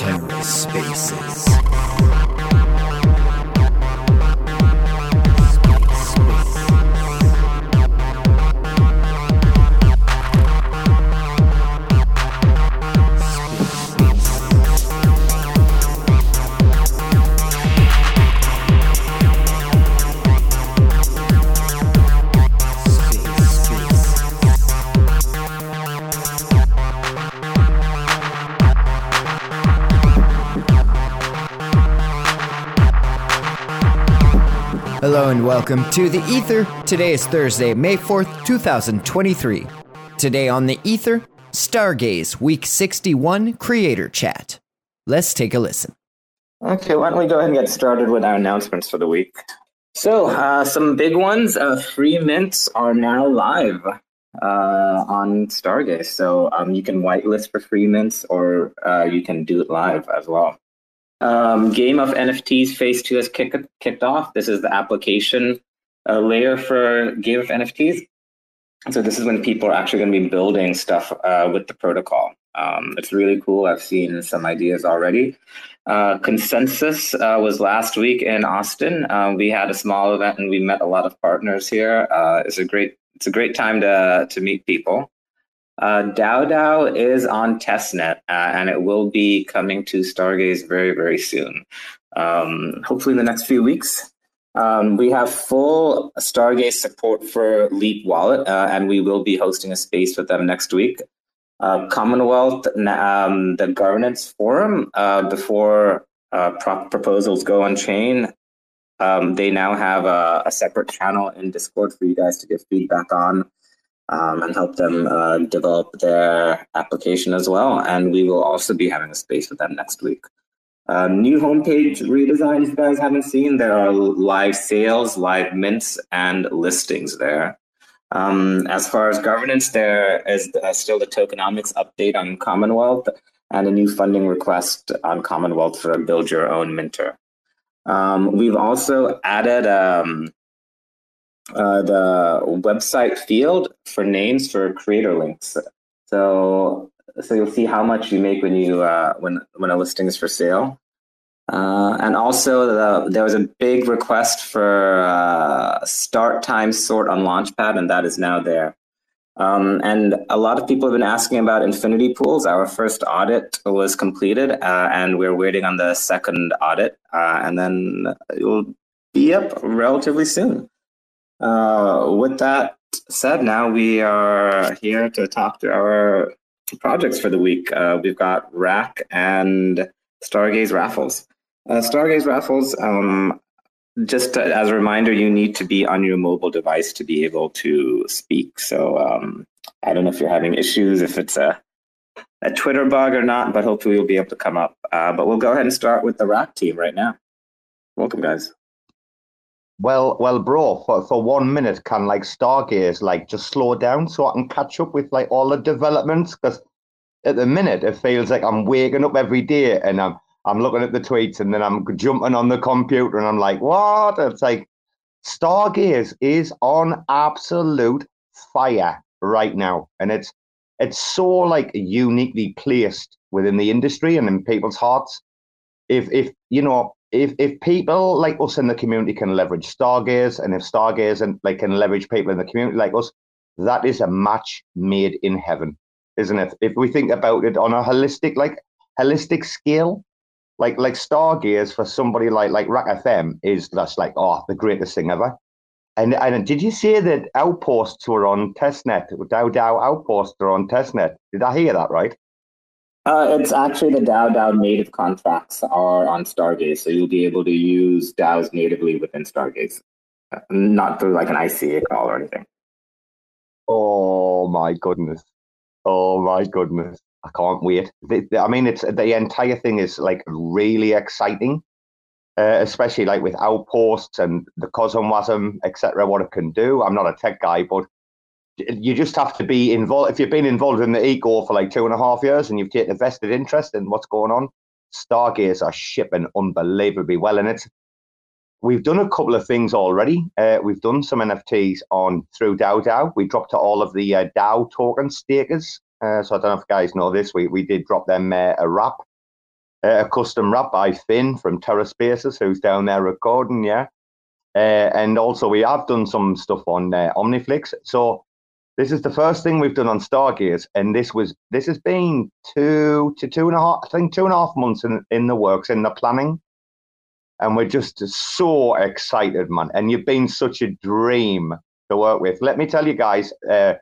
Terra Spaces. And welcome to The Ether. Today is Thursday, May 4th, 2023. Today on The Ether, Stargaze Week 61 Creator Chat. Let's take a listen. Okay, why don't we go ahead and get started with our announcements for the week? So, uh, some big ones. Uh, free mints are now live uh, on Stargaze. So, um, you can whitelist for free mints or uh, you can do it live as well. Um, Game of NFTs Phase 2 has kick, kicked off. This is the application uh, layer for Game of NFTs. So this is when people are actually going to be building stuff uh, with the protocol. Um, it's really cool. I've seen some ideas already. Uh, Consensus uh, was last week in Austin. Uh, we had a small event and we met a lot of partners here. Uh, it's a great it's a great time to to meet people. Uh, DAO is on testnet uh, and it will be coming to Stargaze very, very soon. Um, hopefully, in the next few weeks. Um, we have full Stargaze support for Leap Wallet, uh, and we will be hosting a space with them next week. Uh, Commonwealth, um, the governance forum, uh, before uh, proposals go on chain, um, they now have a, a, separate channel in Discord for you guys to give feedback on um, and help them uh, develop their application as well. And we will also be having a space with them next week. Uh, new homepage redesigns you guys haven't seen. There are live sales, live mints, and listings there. Um, as far as governance, there is uh, still the tokenomics update on Commonwealth and a new funding request on Commonwealth for build your own minter. Um, we've also added um, uh, the website field for names for creator links. So so you'll see how much you make when you uh, when when a listing is for sale. Uh, and also, the, there was a big request for uh, start time sort on Launchpad, and that is now there. Um, and a lot of people have been asking about infinity pools. Our first audit was completed, uh, and we're waiting on the second audit, uh, and then it will be up relatively soon. Uh, with that said, now we are here to talk to our projects for the week. Uh, we've got Rack and Stargaze Raffles. Uh, Stargaze Raffles, um, just to, as a reminder, you need to be on your mobile device to be able to speak. So um, I don't know if you're having issues, if it's a, a Twitter bug or not, but hopefully you'll be able to come up. Uh, but we'll go ahead and start with the Rack team right now. Welcome, guys. Well, well, bro, for, for one minute, can like Stargaze like just slow down so I can catch up with like all the developments? Because at the minute, it feels like I'm waking up every day and I'm I'm looking at the tweets and then I'm jumping on the computer and I'm like, what? It's like Stargaze is on absolute fire right now, and it's it's so like uniquely placed within the industry and in people's hearts. If if you know if if people like us in the community can leverage Stargaze, and if Stargaze and like can leverage people in the community like us, that is a match made in heaven, isn't it? If we think about it on a holistic, like holistic scale, like like Stargaze for somebody like like Rack FM is that's like oh the greatest thing ever. And and did you say that outposts were on testnet? DAO DAO outposts are on testnet. Did I hear that right? Uh, it's actually the DAO DAO native contracts are on Stargaze, so you'll be able to use DAOs natively within Stargaze, uh, not through like an ICA call or anything. Oh my goodness! Oh my goodness! I can't wait. I mean, it's the entire thing is like really exciting, uh, especially like with outposts and the CosmWasm, etc. What it can do. I'm not a tech guy, but you just have to be involved. If you've been involved in the eco for like two and a half years and you've taken a vested interest in what's going on, Stargaze are shipping unbelievably well, and it's we've done a couple of things already. Uh, we've done some NFTs on through DAO. We dropped all of the uh, DAO token stakers. Uh, so I don't know if guys know this. We we did drop them uh, a wrap, uh, a custom wrap by Finn from Terra Spaces, who's down there recording. Yeah, uh, and also we have done some stuff on Omniflix. So this is the first thing we've done on Stargaze, and this was this has been two to two and a half, I think two and a half months in, in the works in the planning and we're just so excited, man. And you've been such a dream to work with. Let me tell you guys, uh,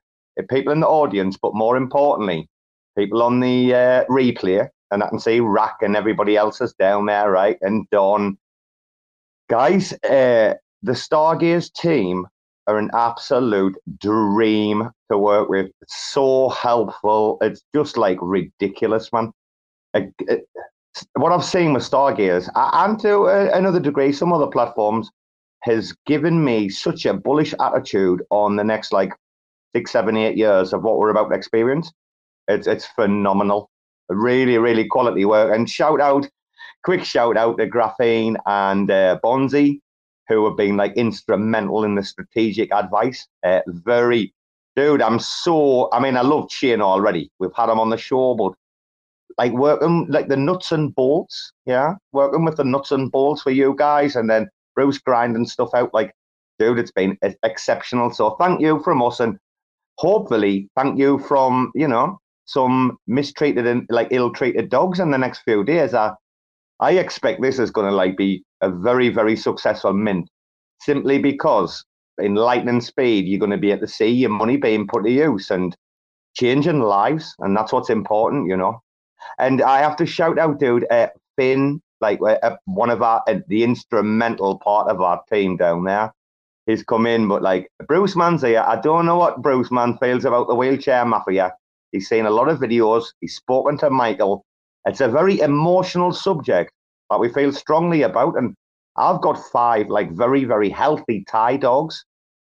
people in the audience, but more importantly, people on the uh, replay, and I can see Rack and everybody else is down there, right? And Don. Guys, uh, the Stargaze team are an absolute dream to work with. so helpful. It's just like ridiculous, man. Uh, what I've seen with Stargaze and to another degree, some other platforms has given me such a bullish attitude on the next like six, seven, eight years of what we're about to experience. It's it's phenomenal, really, really quality work. And shout out, quick shout out to Graphene and uh, Bonzi, who have been like instrumental in the strategic advice. Uh, very, dude, I'm so. I mean, I love Shane already. We've had him on the show, but like working like the nuts and bolts, yeah, working with the nuts and bolts for you guys, and then Bruce grinding stuff out. Like, dude, it's been exceptional. So thank you from us, and hopefully thank you from you know some mistreated and like ill-treated dogs in the next few days. I I expect this is going to like be a very very successful mint, simply because in lightning speed you're going to be able to see your money being put to use and changing lives, and that's what's important, you know. And I have to shout out, dude, uh, Finn, like uh, one of our, uh, the instrumental part of our team down there. He's come in, but like Bruce Man's here. I don't know what Bruce Man feels about the wheelchair mafia. He's seen a lot of videos. He's spoken to Michael. It's a very emotional subject that we feel strongly about. And I've got five like very, very healthy Thai dogs.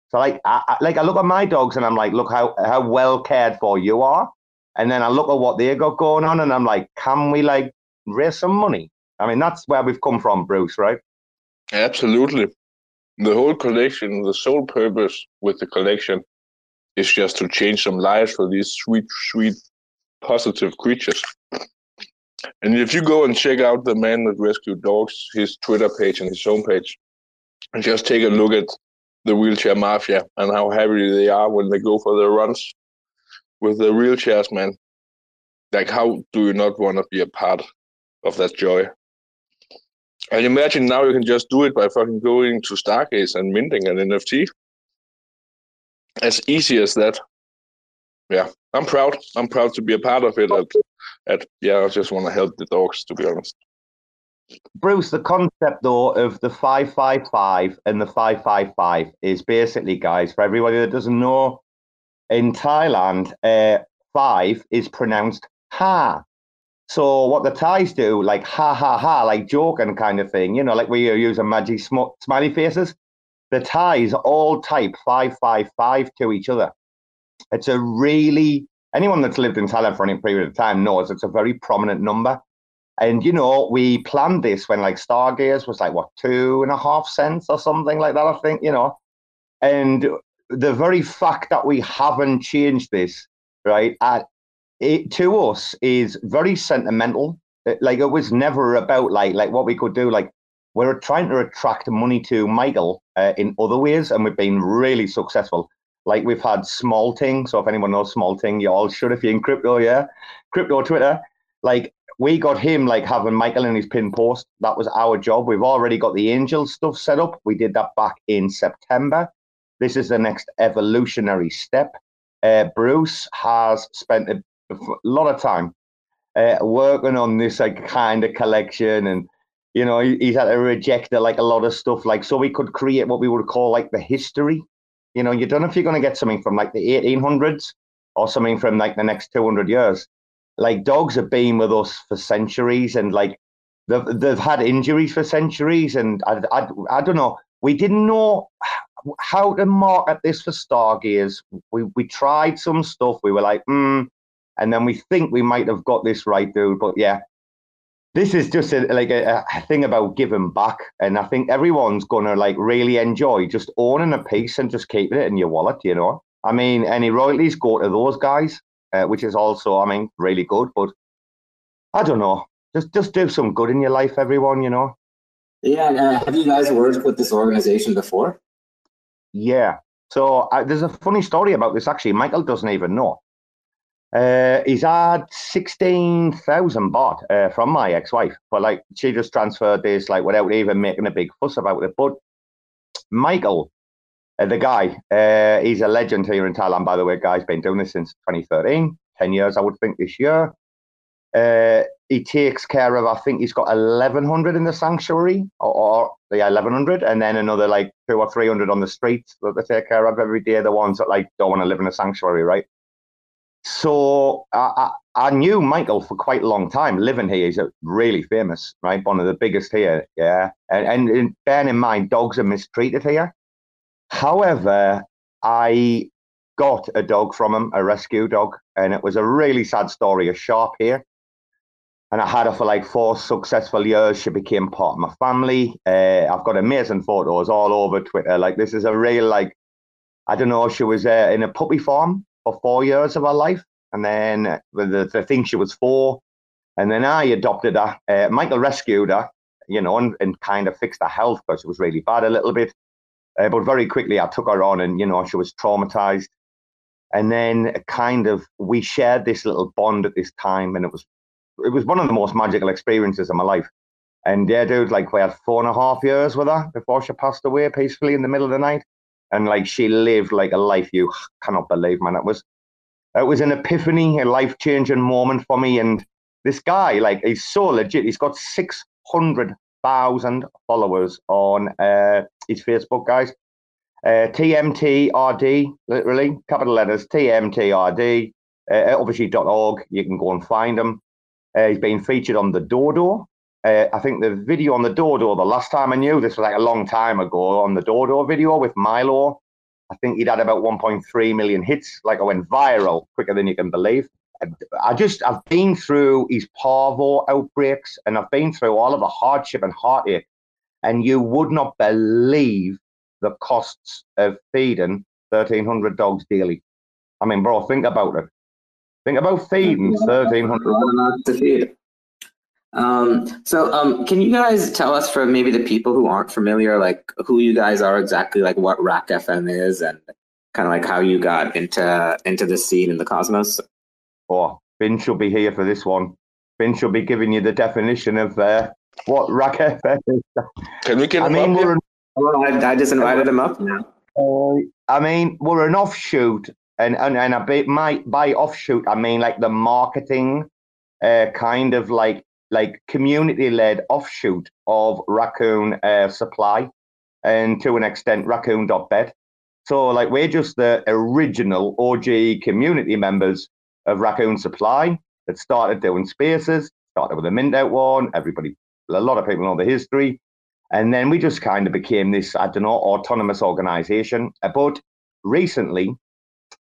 So like, I, like I look at my dogs and I'm like, look how how well cared for you are. And then I look at what they got going on and I'm like, can we like raise some money? I mean, that's where we've come from, Bruce, right? Absolutely. The whole collection, the sole purpose with the collection is just to change some lives for these sweet, sweet, positive creatures. And if you go and check out the man that rescued dogs, his Twitter page and his homepage, and just take a look at the wheelchair mafia and how happy they are when they go for their runs with the wheelchairs, man. Like, how do you not want to be a part of that joy? And imagine now you can just do it by fucking going to Stargaze and minting an NFT. As easy as that. Yeah, I'm proud. I'm proud to be a part of it. At, at yeah, I just want to help the dogs, to be honest. Bruce, the concept though of the 555 and the 555 is basically, guys, for everybody that doesn't know, in Thailand, uh, five is pronounced ha. So what the Thais do, like ha ha ha, like joking kind of thing, you know, like we use a magic sm- smiley faces. The Thais all type five five five to each other. It's a really anyone that's lived in Thailand for any period of time knows it's a very prominent number. And you know, we planned this when like Stargaze was like what two and a half cents or something like that, I think, you know. And the very fact that we haven't changed this, right, at, it to us is very sentimental. like it was never about like like what we could do. Like we're trying to attract money to Michael uh, in other ways, and we've been really successful. Like we've had Smolting. So if anyone knows Smolting, you all should if you're in crypto, yeah, crypto Twitter. Like we got him like having Michael in his pin post. That was our job. We've already got the angel stuff set up. We did that back in September. This is the next evolutionary step. Uh, Bruce has spent a, lot of time uh, working on this like kind of collection, and you know he, he's had to reject like a lot of stuff, like so we could create what we would call like the history. You know, you don't know if you're going to get something from like the 1800s or something from like the next 200 years. Like dogs have been with us for centuries, and like they've they've had injuries for centuries, and I I, I don't know. We didn't know how to market this for Stargaze. We we tried some stuff. We were like, hmm, and then we think we might have got this right, dude. But yeah, this is just a, like a, a, thing about giving back, and I think everyone's gonna like really enjoy just owning a piece and just keeping it in your wallet. You know, I mean, any royalties go to those guys, uh, which is also, I mean, really good. But I don't know, just just do some good in your life, everyone. You know. Yeah. Uh, have you guys worked with this organization before? Yeah. So uh, there's a funny story about this actually. Michael doesn't even know. Uh, he's had 16,000 baht uh, from my ex-wife, but like she just transferred this like without even making a big fuss about it. But Michael, uh, the guy, uh, he's a legend here in Thailand, by the way. Guy's been doing this since 2013, 10 years, I would think, this year. Uh, he takes care of, I think he's got 1,100 in the sanctuary, or, or yeah, 1,100, and then another like two or 300 on the streets that they take care of every day. The ones that like don't want to live in a sanctuary, right? So I, I, I, knew Michael for quite a long time. Living here, he's a really famous, right? One of the biggest here, yeah. And, and bearing in mind, dogs are mistreated here. However, I got a dog from him, a rescue dog, and it was a really sad story. A sharp here, and I had her for like four successful years. She became part of my family. Uh, I've got amazing photos all over Twitter. Like this is a real like, I don't know. She was uh, in a puppy farm for four years of her life. And then the, the thing she was four. And then I adopted her. Uh, Michael rescued her, you know, and, and kind of fixed her health because it was really bad a little bit. Uh, but very quickly, I took her on, and you know, she was traumatized. And then, kind of, we shared this little bond at this time, and it was, it was one of the most magical experiences of my life. And yeah, dude, like we had four and a half years with her before she passed away peacefully in the middle of the night and like she lived like a life you cannot believe, man. It was it was an epiphany, a life changing moment for me. And this guy, like, he's so legit. He's got six hundred thousand followers on uh, his Facebook, guys. Uh, TMTRD, literally capital letters TMTRD. Uh, obviously .org. You can go and find him. Uh, he's been featured on the Dodo uh, I think the video on the Dodo, the last time I knew, this was like a long time ago, on the Dodo video with Milo. I think he'd had about 1.3 million hits. Like I went viral quicker than you can believe. I just, I've been through his parvo outbreaks and I've been through all of the hardship and heartache. And you would not believe the costs of feeding 1,300 dogs daily. I mean, bro, think about it. Think about feeding 1,300 to feed. Um, so, um, can you guys tell us for maybe the people who aren't familiar, like who you guys are exactly, like what Rack FM is, and kind of like how you got into into the scene in the cosmos? Oh, Finn should be here for this one. Finn should be giving you the definition of uh, what Rack FM is. Can we get I mean, we're an, well, I, I, just invited him up now. Uh, I mean, we're an offshoot, and and and a bit my by offshoot, I mean like the marketing uh, kind of like like community led offshoot of Raccoon uh, Supply and to an extent Raccoon.bet. So like we're just the original OG community members of Raccoon Supply that started doing spaces, started with a mint out one, everybody a lot of people know the history. And then we just kind of became this, I don't know, autonomous organization. But recently,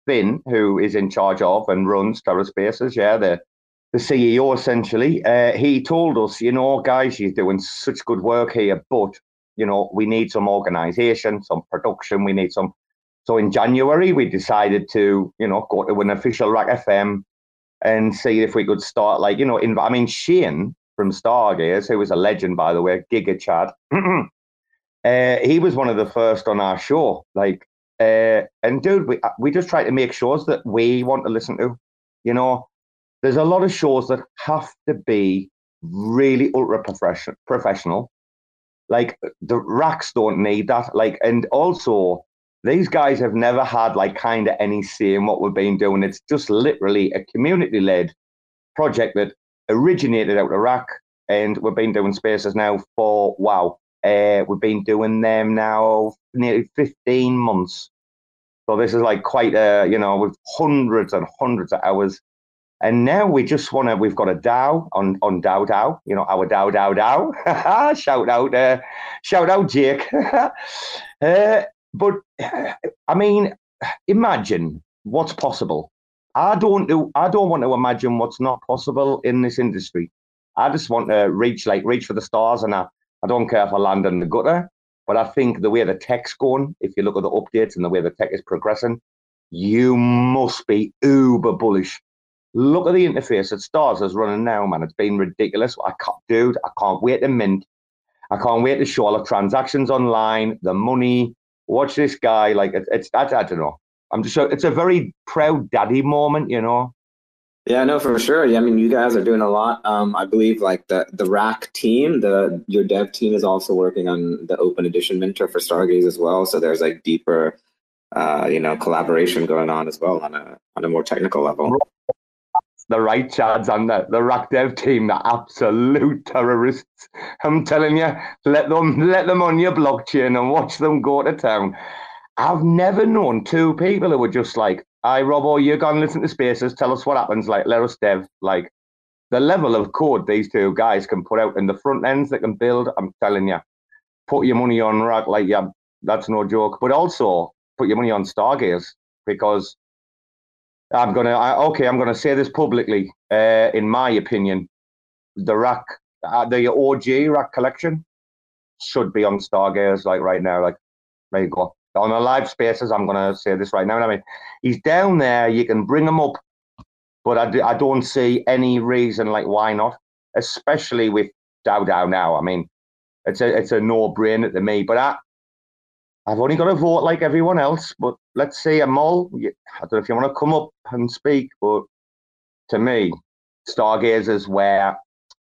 Finn, who is in charge of and runs Terra Spaces, yeah, the the CEO essentially, uh, he told us, you know, guys, you're doing such good work here, but you know, we need some organization, some production, we need some. So in January, we decided to, you know, go to an official RAC FM and see if we could start, like, you know, in, I mean, Shane from Stargaze, who was a legend, by the way, Giga Chad, uh, he was one of the first on our show. Like, uh, and dude, we, we just try to make shows that we want to listen to, you know, there's a lot of shows that have to be really ultra professional. Like the racks don't need that. Like, and also these guys have never had like kind of any say in what we've been doing. It's just literally a community led project that originated out of rack, and we've been doing spaces now for wow. Uh, we've been doing them now nearly 15 months. So this is like quite a, you know, with hundreds and hundreds of hours and now we just want to, we've got a DAO on, on DAO DAO, you know, our DAO DAO DAO. shout out, uh, shout out, Jake. uh, but I mean, imagine what's possible. I don't do, I don't want to imagine what's not possible in this industry. I just want to reach like reach for the stars, and I, I don't care if I land in the gutter. But I think the way the tech's going, if you look at the updates and the way the tech is progressing, you must be uber bullish. Look at the interface that Stars is running now, man. It's been ridiculous. I can't, dude, I can't wait to mint. I can't wait to show all the transactions online, the money. Watch this guy. Like it, it's, I, I don't know. I'm just, it's a very proud daddy moment, you know. Yeah, no, for sure. Yeah, I mean, you guys are doing a lot. Um, I believe like the the Rack team, the your dev team is also working on the Open Edition Minter for Stargaze as well. So there's like deeper, uh, you know, collaboration going on as well on a on a more technical level. The right chads and the, the Rack dev team, the absolute terrorists. I'm telling you, let them let them on your blockchain and watch them go to town. I've never known two people who were just like, I, Robo, you go and listen to Spaces. Tell us what happens. Like, let us dev. Like, the level of code these two guys can put out in the front ends they can build. I'm telling you, put your money on Rack. Like, yeah, that's no joke. But also put your money on Stargaze because I'm gonna. I, okay, I'm gonna say this publicly. Uh, in my opinion, the Rack, uh, the OG Rack collection should be on Stargaze. Like right now, like there you go on the live spaces. I'm to say this right now. I mean, he's down there. You can bring him up, but I, do, I don't see any reason like why not, especially with DAO DAO now. I mean, it's a it's a no brainer to me. But I, I've only got to vote like everyone else. But let's see, Amol. I don't know if you want to come up and speak, but to me, Stargazers where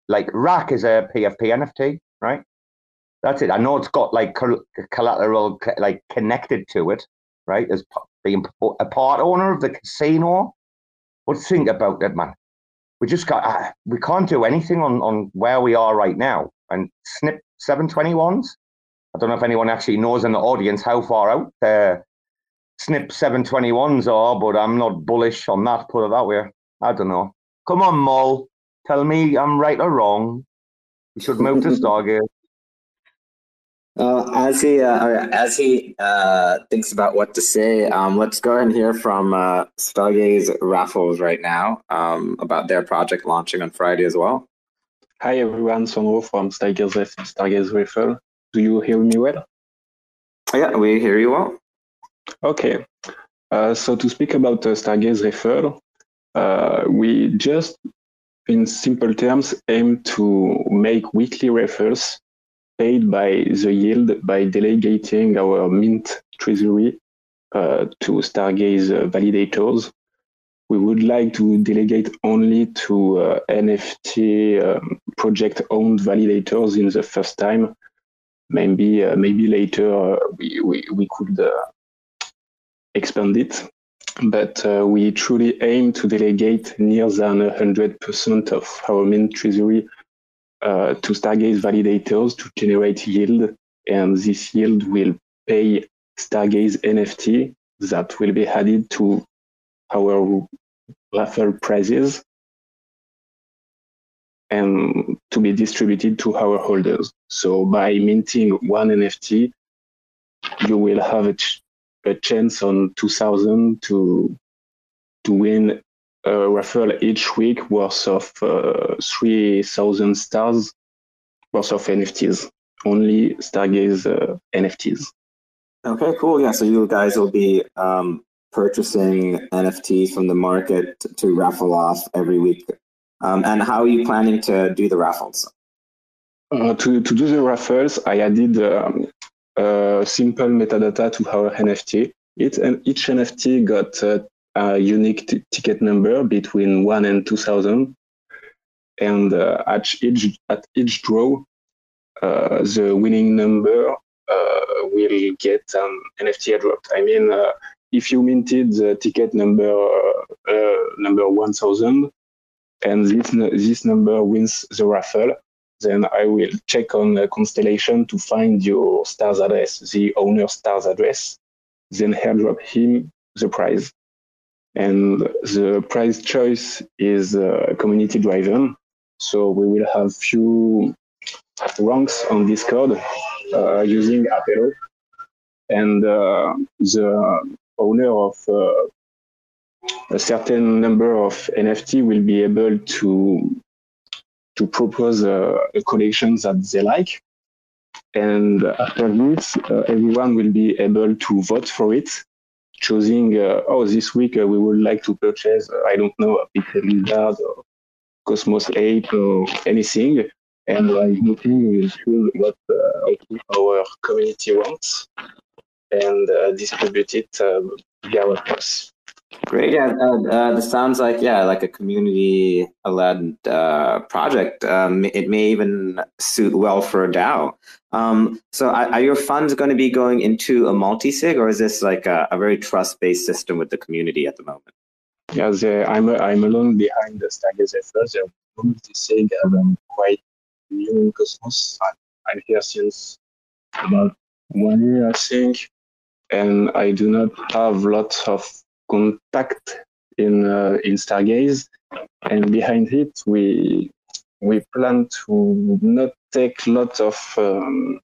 like Rack is a PFP NFT, right? That's it. I know it's got like collateral like connected to it, right? As being a part owner of the casino. But think about that, man. We just got uh, we can't do anything on on where we are right now. And snip seven twenty ones. I don't know if anyone actually knows in the audience how far out the snip seven twenty ones are, but I'm not bullish on that. Put it that way. I don't know. Come on, Mol. Tell me I'm right or wrong. We should move to Stargaze. Uh, as he uh, as he uh, thinks about what to say, um, let's go and hear from uh, Stargaze Raffles right now um, about their project launching on Friday as well. Hi everyone, Sonro from Stargaze Stargaze Raffle. Do you hear me well? Yeah, we hear you well. Okay, uh, so to speak about uh, Stargaze Raffle, uh, we just, in simple terms, aim to make weekly raffles paid by the yield by delegating our Mint treasury uh, to Stargaze validators. We would like to delegate only to uh, NFT um, project-owned validators in the first time. Maybe uh, maybe later uh, we, we, we could uh, expand it. But uh, we truly aim to delegate near than 100% of our mint treasury uh, to Stargaze validators to generate yield, and this yield will pay Stargaze NFT that will be added to our raffle prizes and to be distributed to our holders. So by minting one NFT, you will have a, ch- a chance on 2000 to to win a raffle each week worth of uh, 3,000 stars worth of NFTs, only Stargaze uh, NFTs. Okay, cool. Yeah, so you guys will be um, purchasing NFTs from the market to raffle off every week. Um, and how are you planning to do the raffles? Uh, to, to do the raffles, I added um, uh, simple metadata to our NFT. It, and each NFT got uh, a unique t- ticket number between one and two thousand, and uh, at each at each draw, uh, the winning number uh, will get an NFT dropped. I mean, if you minted the ticket number number one thousand, and this this number wins the raffle, then I will check on the constellation to find your star's address, the owner's star's address, then airdrop him the prize. And the prize choice is uh, community driven. So we will have few ranks on Discord uh, using Apelo, and uh, the owner of uh, a certain number of NFT will be able to to propose a, a collection that they like. And after this, uh, everyone will be able to vote for it, choosing, uh, oh, this week uh, we would like to purchase, uh, I don't know, a Pixel Lizard or Cosmos Ape or anything. And like voting, we will choose what uh, our community wants and uh, distribute it via WordPress. Great. Yeah, uh, uh, this sounds like yeah, like a community-led uh, project. Um, it may even suit well for a DAO. Um, so, are, are, your funds going to be going into a multi-sig, or is this like a, a very trust-based system with the community at the moment? Yeah, the, I'm I'm alone behind the Stargaze effort. The multi-sig I'm quite new in Cosmos. I'm here since about one year, I think, and I do not have lots of contact in uh, in Stargaze, and behind it we we plan to not take lots of um,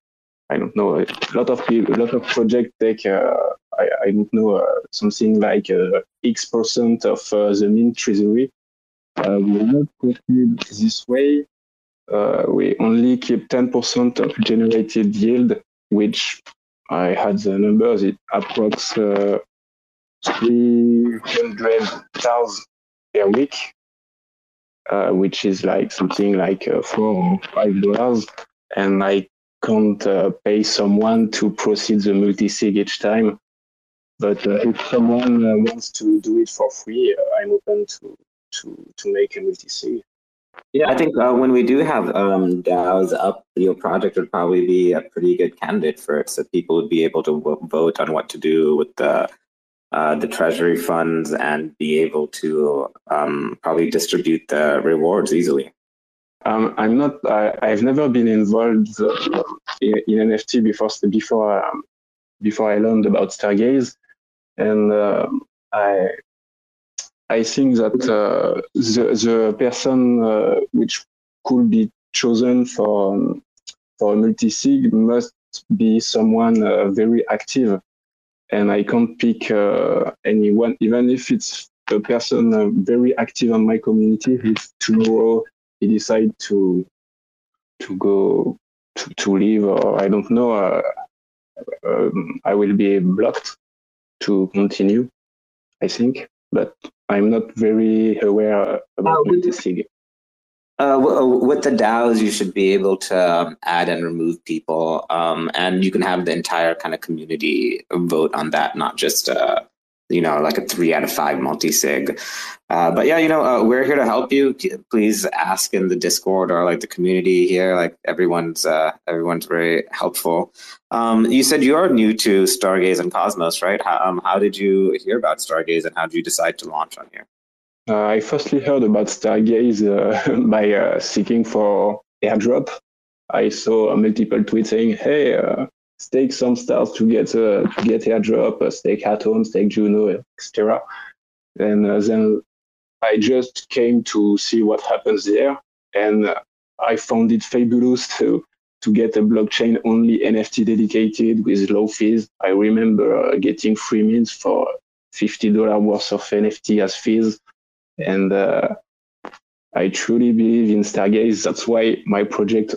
I don't know a lot of a lot of project take uh, I, I don't know uh, something like uh, X percent of uh, the mint treasury. Uh, we will not proceed this way. we only keep 10% of generated yield, which I had the numbers. It approx 300,000 per week, uh, which is like something like uh, four or five dollars. And I can't uh, pay someone to proceed the multi-sig each time. But uh, if someone uh, wants to do it for free, uh, I'm open to, to, to make a multi-sig. Yeah, I think uh, when we do have um, DAOs up, your project would probably be a pretty good candidate for it. So people would be able to vote on what to do with the uh, the treasury funds and be able to um, probably distribute the rewards easily? Um, I'm not. I, have never been involved uh, in, in, NFT before. Before um, before I learned about Stargaze, and uh, I I think that uh, the the person uh, which could be chosen for for a multi sig must be someone very active and I can't pick uh, anyone, even if it's a person uh, very active on my community. If tomorrow he decide to to go to, to leave, or I don't know, uh, um, I will be blocked to continue. I think, but I'm not very aware about uh, multi-sig. Uh, uh, with the DAOs, you should be able to um, add and remove people, um, and you can have the entire kind of community vote on that, not just uh, you know like a three out of five multi sig. Uh, but yeah, you know uh, we're here to help you. Please ask in the Discord or like the community here. Like everyone's uh, everyone's very helpful. Um, you said you are new to Stargaze and Cosmos, right? How, um, how did you hear about Stargaze, and how did you decide to launch on here? Uh, I firstly heard about Stargaze uh, by uh, seeking for airdrop. I saw multiple tweets saying, "Hey, stake some stars to get to get airdrop, stake Atom, stake Juno, etc." And then I just came to see what happens there, and I found it fabulous to to get a blockchain only NFT dedicated with low fees. I remember getting free mints for $50 worth of NFT as fees. And uh, I truly believe in Stargaze. That's why my project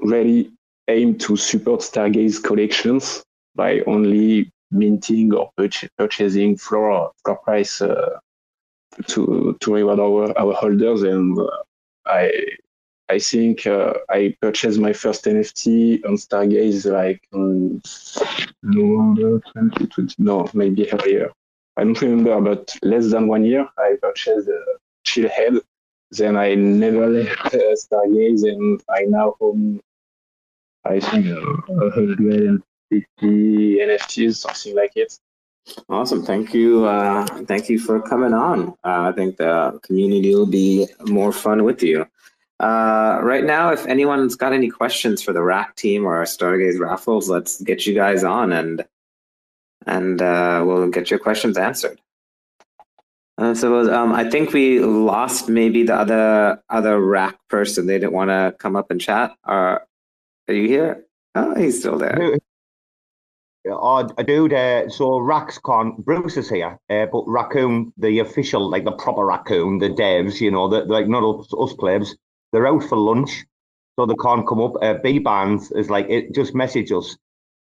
really aimed to support Stargaze collections by only minting or purchasing floor, floor price uh, to to reward our, our holders. And uh, I I think uh, I purchased my first NFT on Stargaze like on November 2020. No, maybe earlier. I don't remember, but less than one year, I purchased a chill head. Then I never left uh, Stargaze, and I now own, I think, uh, 150 NFTs, something like it. Awesome. Thank you. Uh, thank you for coming on. Uh, I think the community will be more fun with you. Uh, right now, if anyone's got any questions for the rack team or our Stargaze raffles, let's get you guys on and and uh, we'll get your questions answered. Uh, so um, I think we lost maybe the other other rack person. They didn't want to come up and chat. Are are you here? Oh, he's still there. Oh, dude. Uh, so RacksCon, Bruce is here, uh, but Raccoon, the official, like the proper Raccoon, the devs, you know, the, like not us, us plebs, they're out for lunch, so they can't come up. Uh, B bands is like it just message us,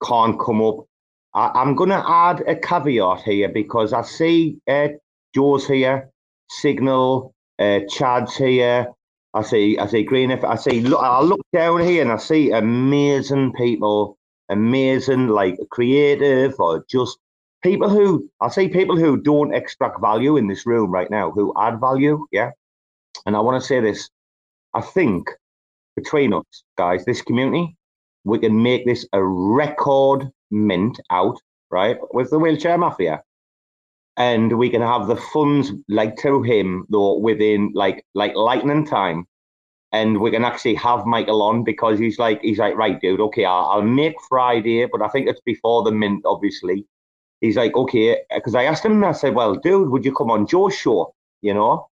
can't come up. I, am gonna add a caveat here because I see uh, Joe's here, Signal, uh, Chad's here. I see, I see Green. I see. Look, I look down here and I see amazing people, amazing like creative or just people who I see people who don't extract value in this room right now, who add value. Yeah, and I want to say this. I think between us guys, this community, we can make this a record mint out right with the wheelchair mafia. And we can have the funds like to him though within like like lightning time. And we can actually have michael on because he's like he's like right dude okay i'll, I'll make friday but i think it's before the mint obviously. He's like okay because i asked him i said well dude would you come on joe's show? You know?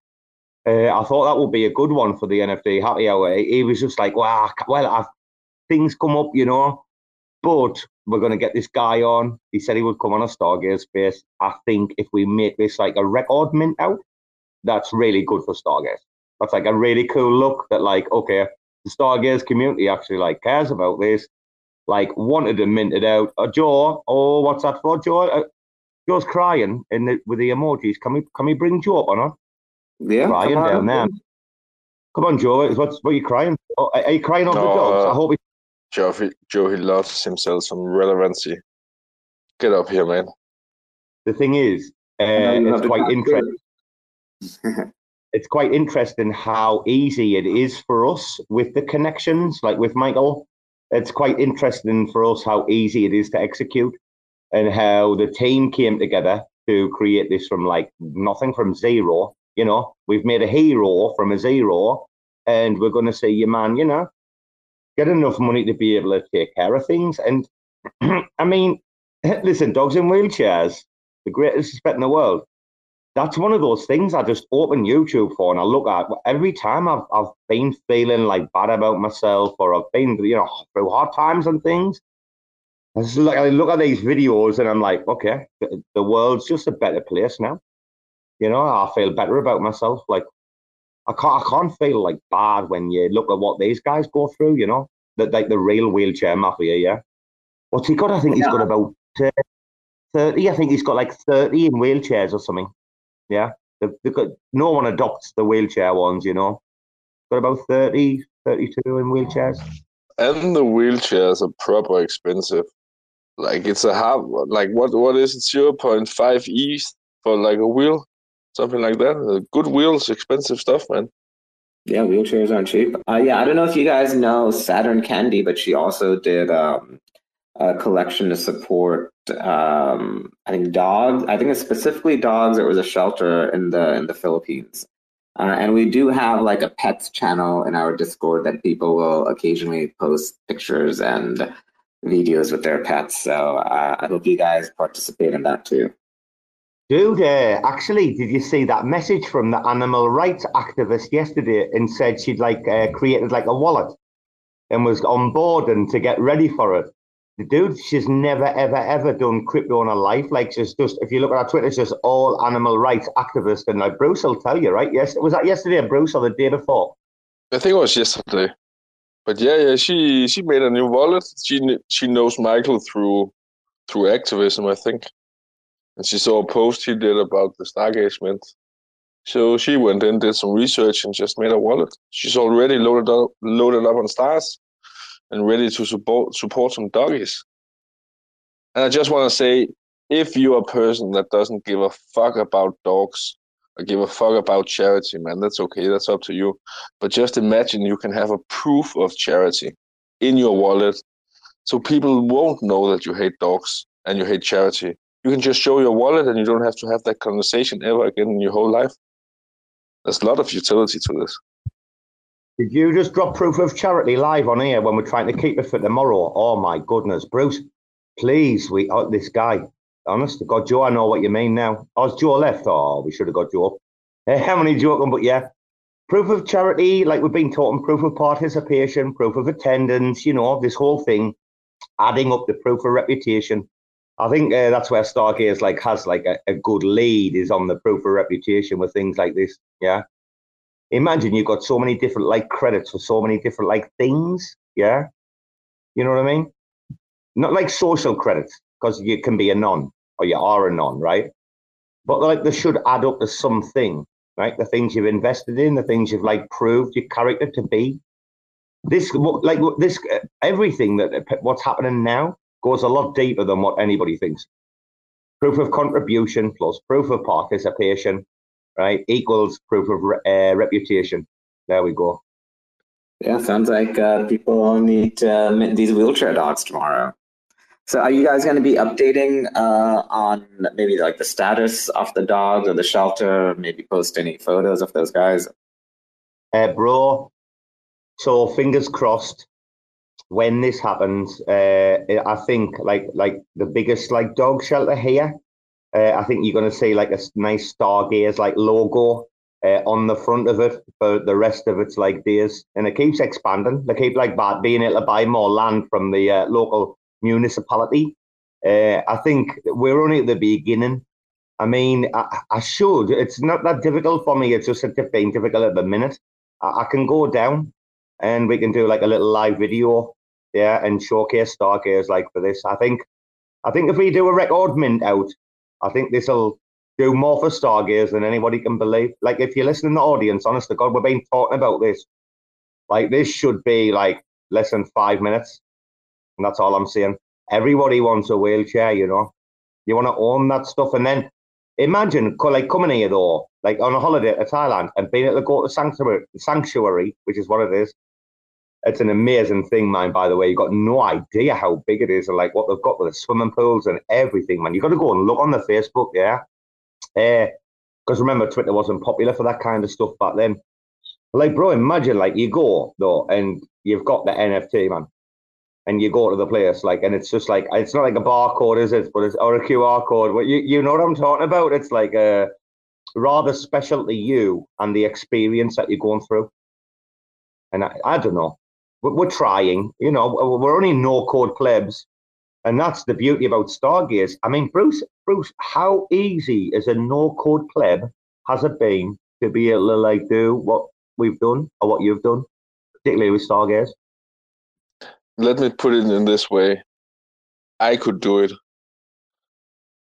Uh, i thought that would be a good one for the nft happy hour. He was just like well, well I've, things come up you know but we're going to get this guy on. He said he would come on a Stargaze space. I think if we make this like a record mint out, that's really good for Stargaze. That's like a really cool look that like, okay, the Stargaze community actually like cares about this. Like wanted to mint it out. A Joe, oh, what's that for, Joe? Uh, Joe's crying in the, with the emojis. Can we can we bring Joe up or not? Yeah, crying down there. Come on, Joe. What's what are you crying? Oh, are you crying over no, the dogs? Uh, I hope. He- Joe, Joe, he loves himself some relevancy. Get up here, man. The thing is, uh, it's quite interesting. it's quite interesting how easy it is for us with the connections, like with Michael. It's quite interesting for us how easy it is to execute and how the team came together to create this from like nothing from zero. You know, we've made a hero from a zero, and we're going to say, "You man, you know, get enough money to be able to take care of things. And I mean, listen, dogs in wheelchairs, the greatest respect in the world. That's one of those things I just open YouTube for and I look at every time I've I've been feeling like bad about myself or I've been you know through hard times and things. I just look, I look at these videos and I'm like, okay, the, the world's just a better place now. You know, I feel better about myself. Like I can't I can't feel like bad when you look at what these guys go through. You know, that like the real wheelchair mafia. Yeah, what's he got? I think yeah. he's got about thirty. I think he's got like thirty in wheelchairs or something. Yeah, they've, they've got, no one adopts the wheelchair ones. You know, got about 30, 32 in wheelchairs. And the wheelchairs are proper expensive. Like it's a half. Like what? What is it? Zero point five e for like a wheel something like that. Uh, good wheels, expensive stuff, man. Yeah, wheelchairs aren't cheap. Uh, yeah, I don't know if you guys know Saturn Candy, but she also did um, a collection to support. Um, I think dogs. I think it's specifically dogs. It was a shelter in the in the Philippines, uh, and we do have like a pets channel in our Discord that people will occasionally post pictures and videos with their pets. So uh, I hope you guys participate in that too. Dude, uh, actually, did you see that message from the animal rights activist yesterday and said she'd like uh, created like a wallet and was on board and to get ready for it? The dude, she's never, ever, ever done crypto in her life. Like, she's just, if you look at her Twitter, it's just all animal rights activists. And like Bruce will tell you, right? Yes, was that yesterday, Bruce, or the day before? I think it was yesterday. But yeah, yeah, she she made a new wallet. She she knows Michael through through activism, I think and she saw a post he did about the Stargaze Mint. So she went in, did some research, and just made a wallet. She's already loaded up, loaded up on stars, and ready to support support some doggies. And I just want to say, if you're a person that doesn't give a fuck about dogs or give a fuck about charity, man, that's okay. That's up to you. But just imagine you can have a proof of charity in your wallet, so people won't know that you hate dogs and you hate charity you can just show your wallet and you don't have to have that conversation ever again in your whole life. There's a lot of utility to this. Did you just drop proof of charity live on here when we're trying to keep it for tomorrow? Oh my goodness, Bruce, please, we oh, this guy. Honest to God, Joe, I know what you mean now. Oh, Joe left. Oh, we should have got Joe. Up. How many joking? But yeah, proof of charity, like we've been talking, proof of participation, proof of attendance. You know, this whole thing, adding up the proof of reputation. I think uh, that's where Stargaze like has like a, a, good lead is on the proof of reputation with things like this. Yeah. imagine you've got so many different like credits for so many different like things. Yeah. You know what I mean? Not like social credits, because you can be a non or you are a non, right? But like they should add up to something, right? The things you've invested in, the things you've like proved your character to be. This like this everything that what's happening now goes a lot deeper than what anybody thinks. Proof of contribution plus proof of participation, right, equals proof of uh, reputation. There we go. Yeah, sounds like uh, people need uh, these wheelchair dogs tomorrow. So, are you guys going to be updating uh, on maybe like the status of the dogs or the shelter? Maybe post any photos of those guys. Uh, bro, so fingers crossed. When this happens, uh, I think like like the biggest like dog shelter here. Uh, I think you're going to see like a nice Stargaze like logo uh, on the front of it for the rest of its like days, and it keeps expanding. They keep like being able to buy more land from the uh, local municipality. Uh, I think we're only at the beginning. I mean, I, I, should. It's not that difficult for me. It's just being difficult at the minute. I, I, can go down and we can do like a little live video, yeah, and showcase Stargaze like for this. I think, I think if we do a record mint out, I think this will do more for Stargaze than anybody can believe. Like if you're listening to the audience, honest to God, we've been talking about this. Like this should be like less than five minutes and that's all I'm saying. Everybody wants a wheelchair, you know. You want to own that stuff. And then imagine like coming here though, like on a holiday to Thailand and being able to go to sanctuary, sanctuary, which is what it is. It's an amazing thing, man, by the way. You've got no idea how big it is and like what they've got with the swimming pools and everything, man. You've got to go and look on the Facebook, yeah. Because uh, remember, Twitter wasn't popular for that kind of stuff back then. Like, bro, imagine like you go though and you've got the NFT, man and you go to the place like and it's just like it's not like a barcode is it but it's or a qr code but you, you know what i'm talking about it's like a rather special to you and the experience that you're going through and i, I don't know we're, trying you know we're only no code plebs. And that's the beauty about stargaze i mean bruce bruce how easy is a no code pleb has it been to be able to like do what we've done or what you've done particularly with stargaze let me put it in this way. I could do it.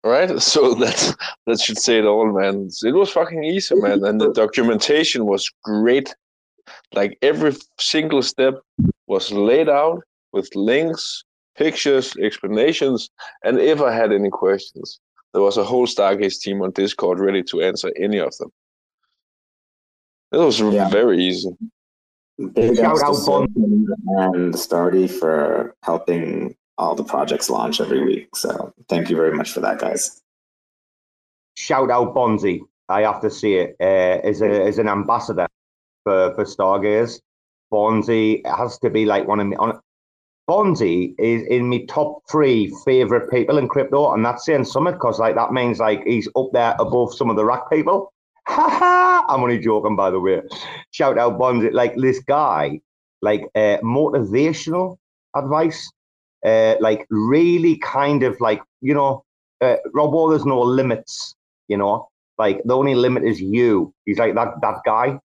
Right? So that that should say it all man. It was fucking easy man. And the documentation was great like every single step was laid out with links pictures explanations and if i had any questions there was a whole stargaze team on discord ready to answer any of them it was yeah. very easy Big Shout out Bon and Stardy for helping all the projects launch every week. So thank you very much for that, guys. Shout out Bonzi. I have to see it uh, as a as an ambassador for for Stargaze. Bonzi has to be like one of me. On, Bonzi is in my top three favorite people in crypto, and that's saying something because like that means like he's up there above some of the rack people. Ha ha! I'm only joking, by the way. Shout out Bonzi, Like this guy, like uh, motivational advice, uh, like really kind of like you know, uh, Rob there's no limits. You know, like the only limit is you. He's like that that guy.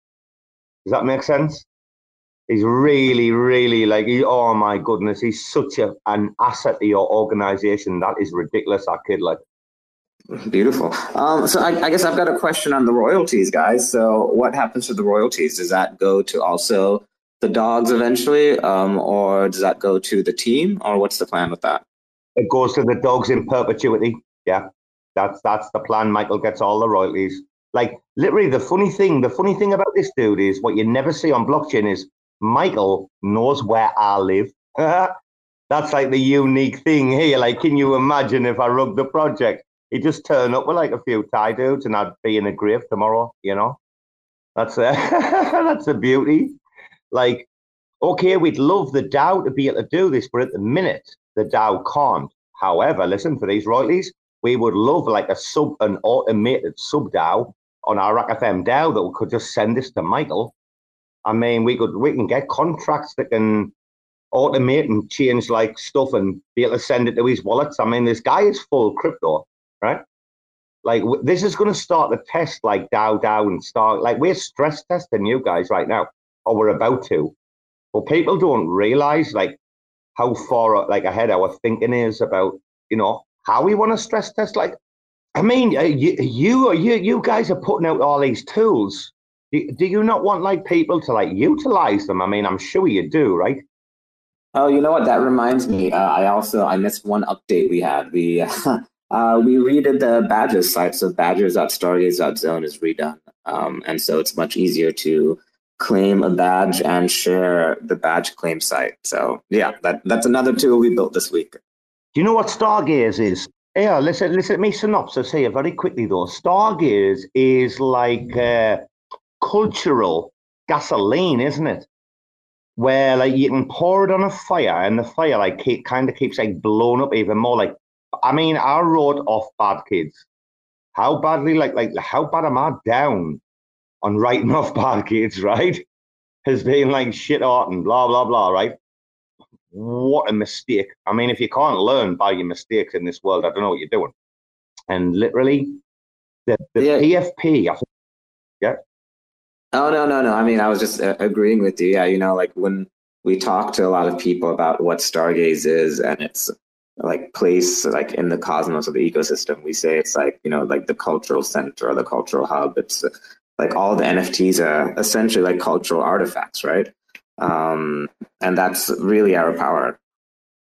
Does that make sense? He's really, really like, he, oh my goodness, he's such a, an asset to your organization. That is ridiculous, that kid. Like, Beautiful. Um, so I, I, guess I've got a question on the royalties, guys. So what happens to the royalties? Does that go to also the dogs eventually, um, or does that go to the team, or what's the plan with that? It goes to the dogs in perpetuity. Yeah, that's that's the plan. Michael gets all the royalties. Like literally, the funny thing, the funny thing about this dude is what you never see on blockchain is Michael knows where I live. that's like the unique thing here. Like, can you imagine if I rug the project? He'd just turn up with like a few tie dudes and I'd be in a grave tomorrow, you know? That's a, that's a beauty. Like, okay, we'd love the DAO to be able to do this, but at the minute, the DAO can't. However, listen, for these royalties, we would love like a sub, an automated sub DAO on our RAC FM DAO that we could just send this to Michael. I mean, we could, we can get contracts that can automate and change like stuff and be able to send it to his wallets. I mean, this guy is full crypto right? Like this is going to start the test like DAO DAO and start like we're stress testing you guys right now, or we're about to. But people don't realize like how far like ahead our thinking is about you know how we want to stress test. Like, I mean, uh, you you you you guys are putting out all these tools. Do, do you not want like people to like utilize them? I mean, I'm sure you do, right? Oh, you know what? That reminds me. Uh, I also I missed one update we had. We uh, we redid the badges site, so badges.stargaze.zone is redone, um, and so it's much easier to claim a badge and share the badge claim site. So yeah, that that's another tool we built this week. Do you know what Stargaze is? Yeah, listen, listen me synopsis here very quickly though. Stargaze is like uh, cultural gasoline, isn't it? Where like you can pour it on a fire and the fire like keep, kind of keeps like blown up even more. Like, I mean, I wrote off Bad Kids. How badly, like, like how bad am I down on writing off Bad Kids, right? Has been like shit art and blah blah blah, right? What a mistake! I mean, if you can't learn by your mistakes in this world, I don't know what you're doing. And literally, the, the Yeah. PFP, I think, yeah, Oh no no no! I mean, I was just uh, agreeing with you. Yeah, you know, like when we talk to a lot of people about what Stargaze is and its like place like in the cosmos of the ecosystem, we say it's like you know like the cultural center or the cultural hub. It's like all the NFTs are essentially like cultural artifacts, right? Um, and that's really our power.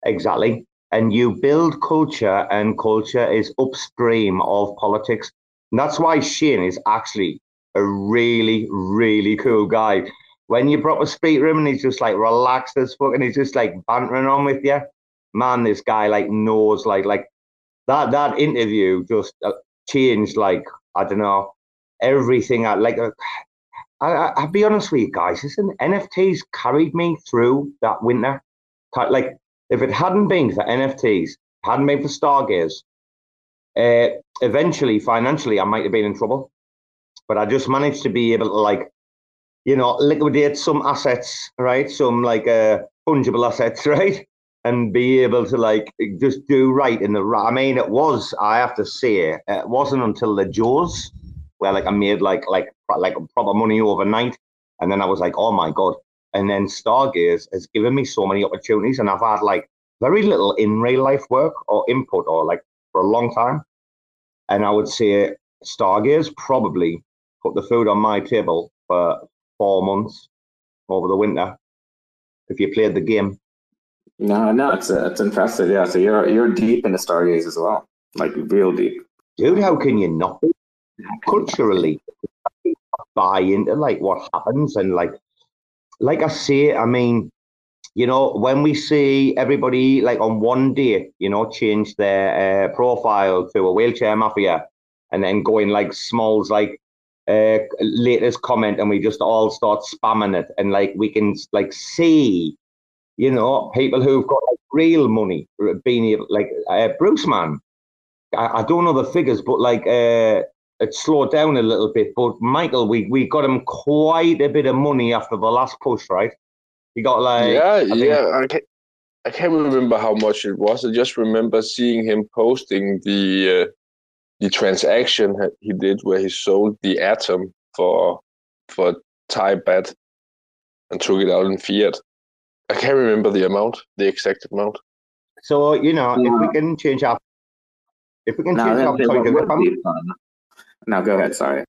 Exactly. And you build culture, and culture is upstream of politics. And that's why Shane is actually a really, really cool guy. When you proper speak to room and he's just like relaxed as fuck and he's just like bantering on with you, man, this guy like knows like like that that interview just uh, changed like I don't know everything. I like uh, I, I I'll be honest with you guys, listen, NFTs carried me through that winter. Like if it hadn't been for NFTs, hadn't been for Stargaze, uh, eventually financially I might have been in trouble. But I just managed to be able to like, you know, liquidate some assets, right? Some like uh, fungible assets, right? And be able to like just do right in the right. I mean, it was. I have to say, it wasn't until the Jaws where like I made like like like proper money overnight, and then I was like, oh my god. And then Stargaze has given me so many opportunities, and I've had like very little in real life work or input or like for a long time. And I would say Stargaze probably put the food on my table for four months over the winter. If you played the game, No, no, it's uh, it's impressive. Yeah, so you're you're deep into Stargaze as well, like real deep. dude, how can you not culturally buy into like what happens and like like I say, I mean, you know, when we see everybody like on one day, you know, change their uh, profile to a wheelchair mafia, and then going like Smalls like uh, latest comment, and we just all start spamming it, and like we can like see, you know, people who've got like, real money being like uh, bruceman. I, I don't know the figures, but like uh, it slowed down a little bit. But Michael, we we got him quite a bit of money after the last push, right? He got like yeah, I think- yeah. I can't, I can't remember how much it was. I just remember seeing him posting the uh, the transaction he did where he sold the atom for for Thai baht and took it out in fiat. I can't remember the amount, the exact amount. So you know, if we can change our, if we can Now, change our Now go ahead. Sorry.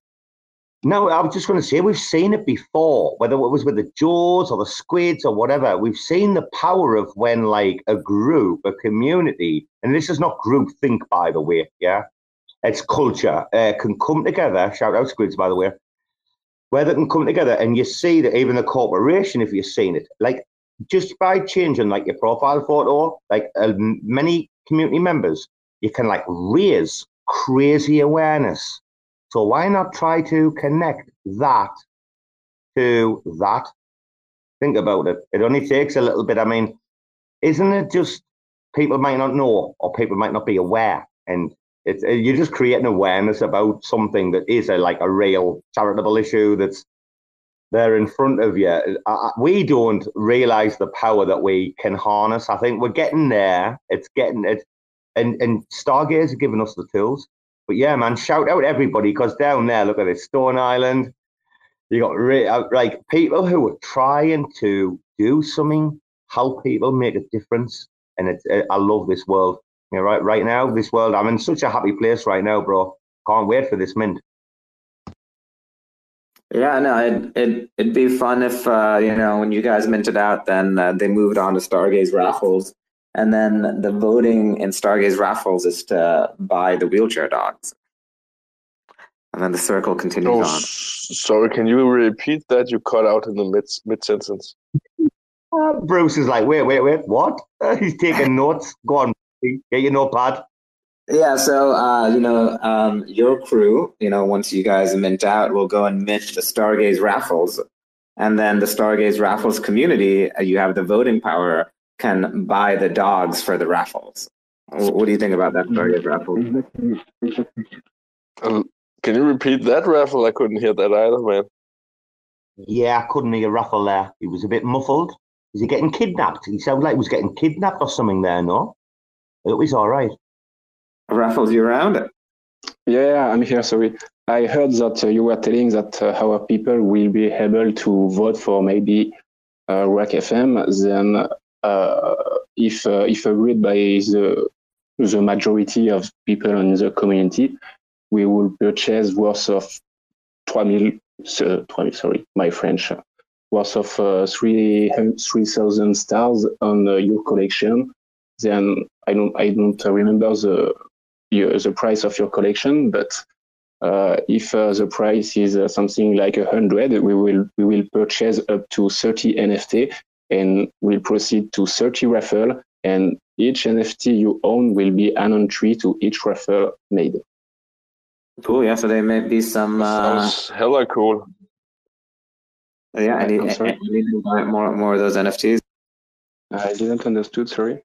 no, I was just going to say we've seen it before, whether it was with the jaws or the squids or whatever. We've seen the power of when like a group, a community, and this is not group think, by the way, yeah, it's culture uh, can come together. Shout out squids, by the way. Where they can come together, and you see that even the corporation, if you've seen it, like just by changing like your profile photo, like uh, many community members, you can like raise crazy awareness. So why not try to connect that to that? Think about it. It only takes a little bit. I mean, isn't it just people might not know or people might not be aware, and it's you're just creating awareness about something that is a like a real charitable issue that's there in front of you. I- We don't realize the power that we can harness. I think we're getting there. It's getting it, and and Stargaze are giving us the tools. But yeah, man, shout out everybody because down there, look at this Stone Island. You got re- uh, like people who are trying to do something, help people make a difference, and it, uh, I love this world. You know, right, right now, this world, I'm in such a happy place right now, bro. Can't wait for this mint. Yeah, no, it it it'd be fun if uh, you know when you guys minted out, then uh, they moved on to Stargaze raffles, and then the voting in Stargaze raffles is to buy the wheelchair dogs, and then the circle continues Oh, on. sorry. Can you repeat that? You cut out in the mid mid sentence. Uh, Bruce is like, wait, wait, wait, what? Uh, he's taking notes. Go on, get your notepad. Yeah, so uh, you know, um, your crew, you know, once you guys mint out, will go and mint the Stargaze raffles, and then the Stargaze raffles community, uh, you have the voting power, can buy the dogs for the raffles. What do you think about that Stargaze raffle? Uh, can you repeat that raffle? I couldn't hear that either, man. Yeah, I couldn't hear Raffle there. He was a bit muffled. Is he getting kidnapped? He sounded like he was getting kidnapped or something there, no? It was all right. Raffles, you around? Yeah, I'm here. Sorry. I heard that uh, you were telling that uh, our people will be able to vote for maybe uh, RAC FM. Then, uh, if uh, if agreed by the the majority of people in the community, we will purchase worth of 3000, uh, 3000, sorry, my French, uh, worth of uh, 3 3000 stars on uh, your collection. Then I don't I don't remember the your, the price of your collection, but uh, if uh, the price is uh, something like a hundred, we will we will purchase up to 30 NFT and we'll proceed to 30 raffle. And each NFT you own will be an entry to each raffle made. Cool. Yeah. So there may be some. Uh, Sounds hella cool. yeah. I need, I'm I sorry? need to buy more more of those NFTs. I didn't understood. Sorry.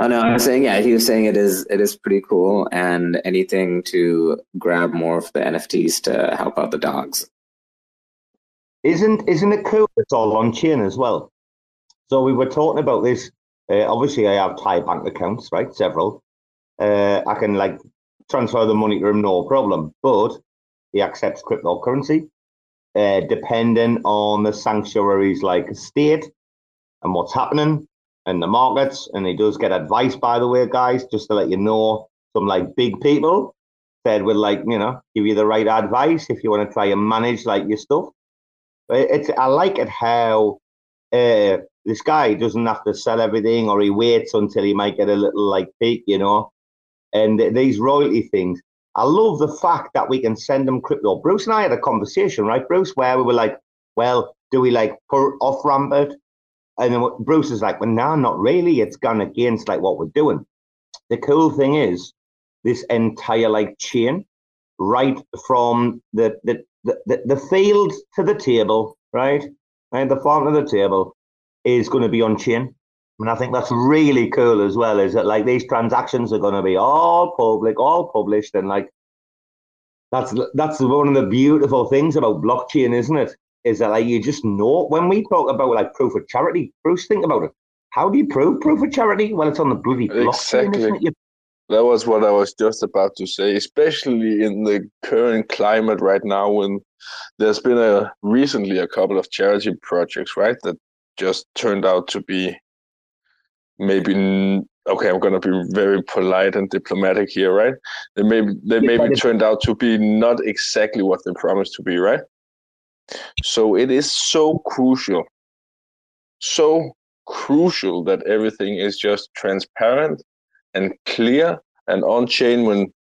Oh no, I was saying yeah. He was saying it is it is pretty cool, and anything to grab more of the NFTs to help out the dogs. Isn't isn't it cool? It's all on chain as well. So we were talking about this. Uh, obviously, I have Thai bank accounts, right? Several. Uh, I can like transfer the money to him, no problem. But he accepts cryptocurrency, uh, depending on the sanctuaries like state and what's happening in the markets. And he does get advice, by the way, guys, just to let you know. Some like big people said would like you know give you the right advice if you want to try and manage like your stuff. But It's I like it how uh, this guy doesn't have to sell everything, or he waits until he might get a little like peak, you know. And th- these royalty things, I love the fact that we can send them crypto. Bruce and I had a conversation, right, Bruce, where we were like, "Well, do we like put off ramp it?" And then what- Bruce is like, "Well, no, not really. It's gone against like what we're doing." The cool thing is, this entire like chain, right from the the the, the, the field to the table, right? And the farm of the table is going to be on chain. And I think that's really cool as well, is that like these transactions are going to be all public, all published, and like that's that's one of the beautiful things about blockchain, isn't it? Is that like you just know when we talk about like proof of charity, Bruce, think about it. How do you prove proof of charity? Well, it's on the bloody blockchain, Exactly. isn't it? You That was what I was just about to say, especially in the current climate right now when there's been a recently a couple of charity projects, right, that just turned out to be maybe okay, I'm gonna be very polite and diplomatic here, right? They maybe they maybe turned out to be not exactly what they promised to be, right? So it is so crucial, so crucial that everything is just transparent and clear and on chain when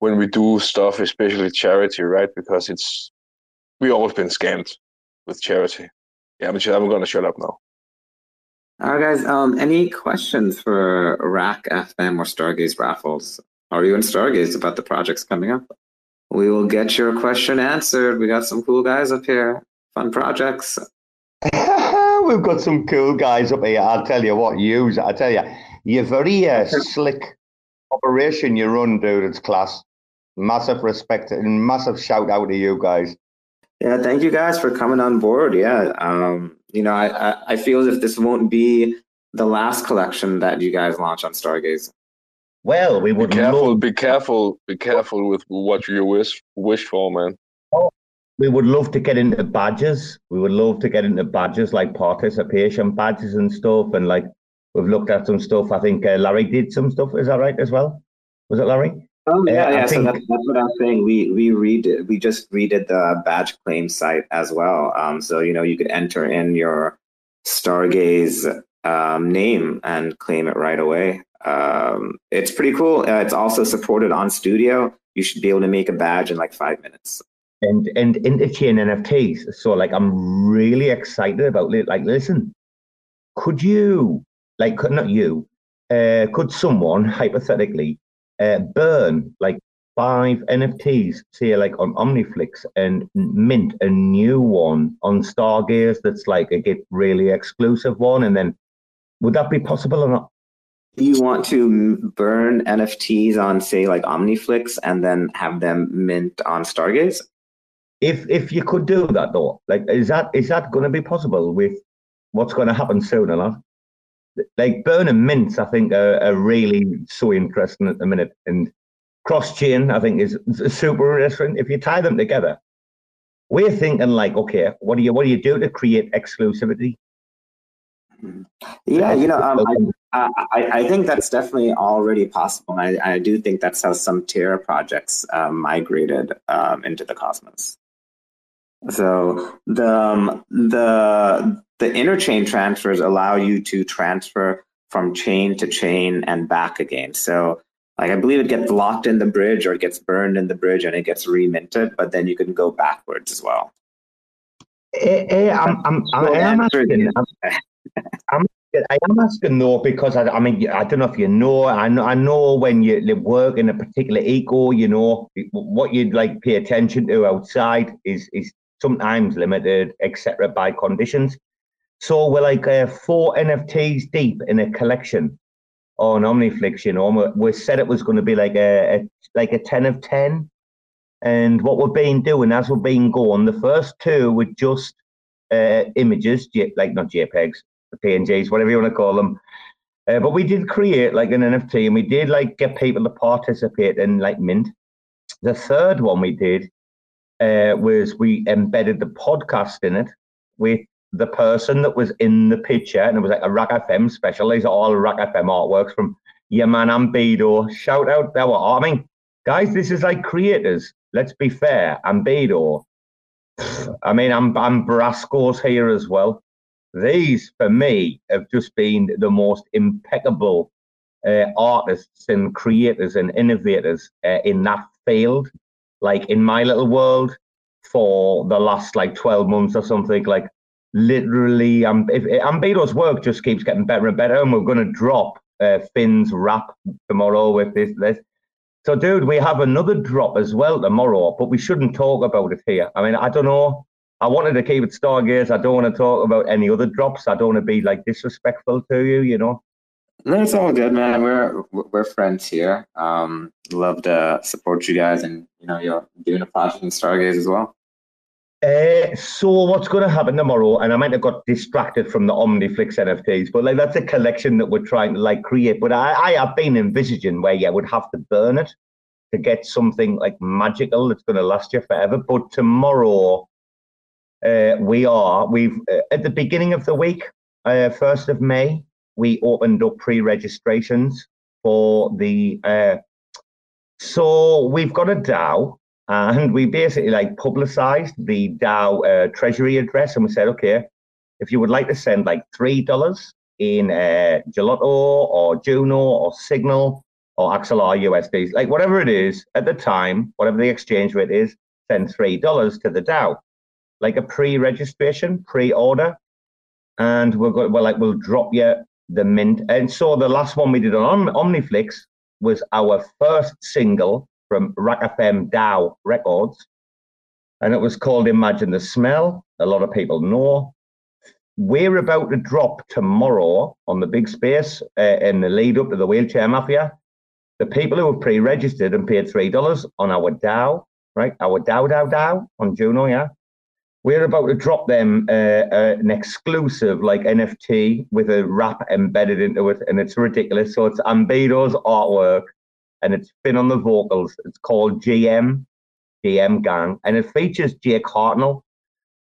when we do stuff, especially charity, right? Because it's we always been scammed with charity. Yeah, I'm, I'm gonna shut up now. All right, guys. Um, any questions for RAC FM or Stargaze raffles? Are you in Stargaze about the projects coming up? We will get your question answered. We got some cool guys up here. Fun projects. We've got some cool guys up here. I'll tell you what, use. I tell you, you're very uh, slick operation you run, dude. It's class. Massive respect and massive shout out to you guys. Yeah, thank you guys for coming on board. Yeah, um, you know, I, I I feel as if this won't be the last collection that you guys launch on Stargaze. Well, we would Be careful, love, be careful, be careful with what you wish wish for, man. we would love to get into badges. We would love to get into badges like participation badges and stuff. And like we've looked at some stuff. I think uh, Larry did some stuff. Is that right as well? Was it Larry? Oh yeah, Uh, I yeah. So think- that's, that's what I'm saying. We we redid we just redid the badge claim site as well. Um, so you know you could enter in your Stargaze um, name and claim it right away. Um, it's pretty cool. Uh, it's also supported on Studio. You should be able to make a badge in like five minutes. and and interchain NFTs. So like I'm really excited about it. Like, listen, could you like could not you? Uh, could someone hypothetically uh, burn like five NFTs, say like on Omniflix, and mint a new one on Stargaze that's like a get really exclusive one, and then would that be possible or not? You want to burn NFTs on say like Omniflix and then have them mint on Stargaze? If if you could do that though, like is that is that going to be possible with what's going to happen soon or not? Like burn and mints, I think are, are really so interesting at the minute, and cross chain, I think is super interesting. If you tie them together, we're thinking like, okay, what do you what do you do to create exclusivity? Yeah, you know, um, I, I, I think that's definitely already possible. I, I do think that's how some Terra projects um, migrated um, into the Cosmos. So the um, the the interchain transfers allow you to transfer from chain to chain and back again. So like I believe it gets locked in the bridge or it gets burned in the bridge and it gets reminted, but then you can go backwards as well. Eh, eh, I'm, I'm, I Well, am asking. I'm, I'm, I am asking though because I, I mean I don't know if you know. I know I know when you work in a particular eco, you know what you'd like pay attention to outside is is sometimes limited, etc. by conditions. So we're like uh, four NFTs deep in a collection on Omniflix. You know, we said it was going to be like a, a like a ten of ten. And what we've been doing as we've been going, the first two were just uh, images, like not JPEGs, the PNGs, whatever you want to call them. Uh, but we did create like an NFT, and we did like get people to participate in like Mint. The third one we did uh, was we embedded the podcast in it with the person that was in the picture, and it was like a RAC FM special. These are all RAC FM artworks from your man Ambedo. Shout out there. I mean, guys, this is like creators. Let's be fair. Ambedo. I mean, I'm I'm Brasco's here as well. These, for me, have just been the most impeccable uh, artists and creators and innovators uh, in that field. Like in my little world, for the last like 12 months or something. Like literally, um, if, Ambedo's work just keeps getting better and better, and we're going to drop uh, Finn's rap tomorrow with this this. So, dude, we have another drop as well tomorrow, but we shouldn't talk about it here. I mean, I don't know. I wanted to keep it Stargaze. I don't want to talk about any other drops. I don't want to be like disrespectful to you, you know. No, it's all good, man. We're we're friends here. Um, love to support you guys, and you know you're doing a project in Stargaze as well. Uh, so what's going to happen tomorrow? And I might have got distracted from the Omniflix NFTs, but like that's a collection that we're trying to like create. But I, I have been envisaging where you would have to burn it to get something like magical that's going to last you forever. But tomorrow, uh, we are we've uh, at the beginning of the week, first of May, we opened up pre-registrations for the. Uh, so we've got a DAO and we basically like publicized the DAO uh, treasury address, and we said, okay, if you would like to send like three dollars in uh, Gelato or Juno or Signal or XLR USDs, like whatever it is at the time, whatever the exchange rate is, send three dollars to the DAO, like a pre-registration, pre-order, and we're going, well, like we'll drop you the mint. And so the last one we did on Omniflix was our first single from RAC FM DAO Records, and it was called Imagine the Smell. A lot of people know. We're about to drop tomorrow on the big space uh, in the lead up to the Wheelchair Mafia. The people who have pre registered and paid $3 on our DAO, right? Our Dow Dow DAO on Juno, yeah. We're about to drop them uh, uh, an exclusive like NFT with a rap embedded into it, and it's ridiculous. So it's Ambedo's artwork, and it's Finn on the vocals. It's called GM, GM Gang, and it features Jake Hartnell,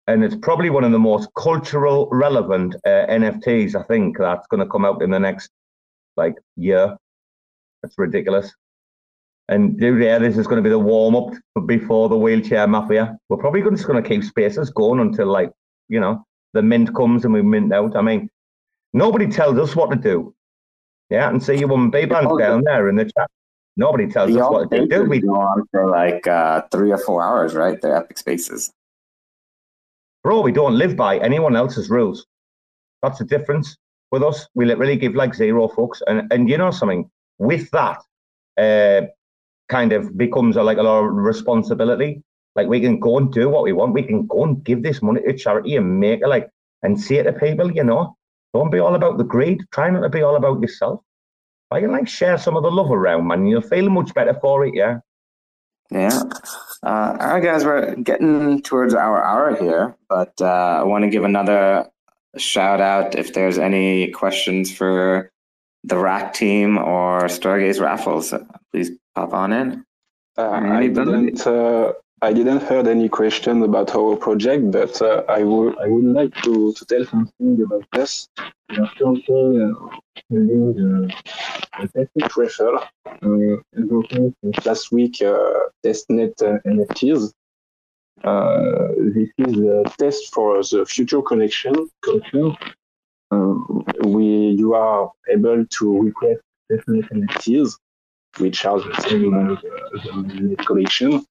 and it's probably one of the most cultural relevant uh, NFTs I think that's going to come out in the next like year. It's ridiculous. And yeah, this is going to be the warm up before the wheelchair mafia. We're probably just going to keep spaces going until like you know the mint comes and we mint out. I mean, nobody tells us what to do. Yeah, and see you on B band down there in the chat. Nobody tells us what to do. We go on for like uh, three or four hours, right? The epic spaces. Bro, we don't live by anyone else's rules. That's the difference with us. We literally give like zero fucks. And and you know something? With that, uh, kind of becomes a, like a lot of responsibility. Like we can go and do what we want. We can go and give this money to charity and make it like and say it to people, you know, don't be all about the greed. Try not to be all about yourself. I can like share some of the love around, man. You'll feel much better for it, yeah. Yeah. Uh, all right, guys, we're getting towards our hour here, but uh, I want to give another shout out if there's any questions for the rack team or Stargaze raffles. Please in. Uh, I didn't. Uh, I didn't heard any question about our project, but uh, I would I would like to, to tell something about this. We are currently uh, building uh, a testing uh, last week uh, testnet uh, NFTs. Uh, this is a test for the future connection. connection. Uh, we you are able to request testnet NFTs which are the same uh, collection.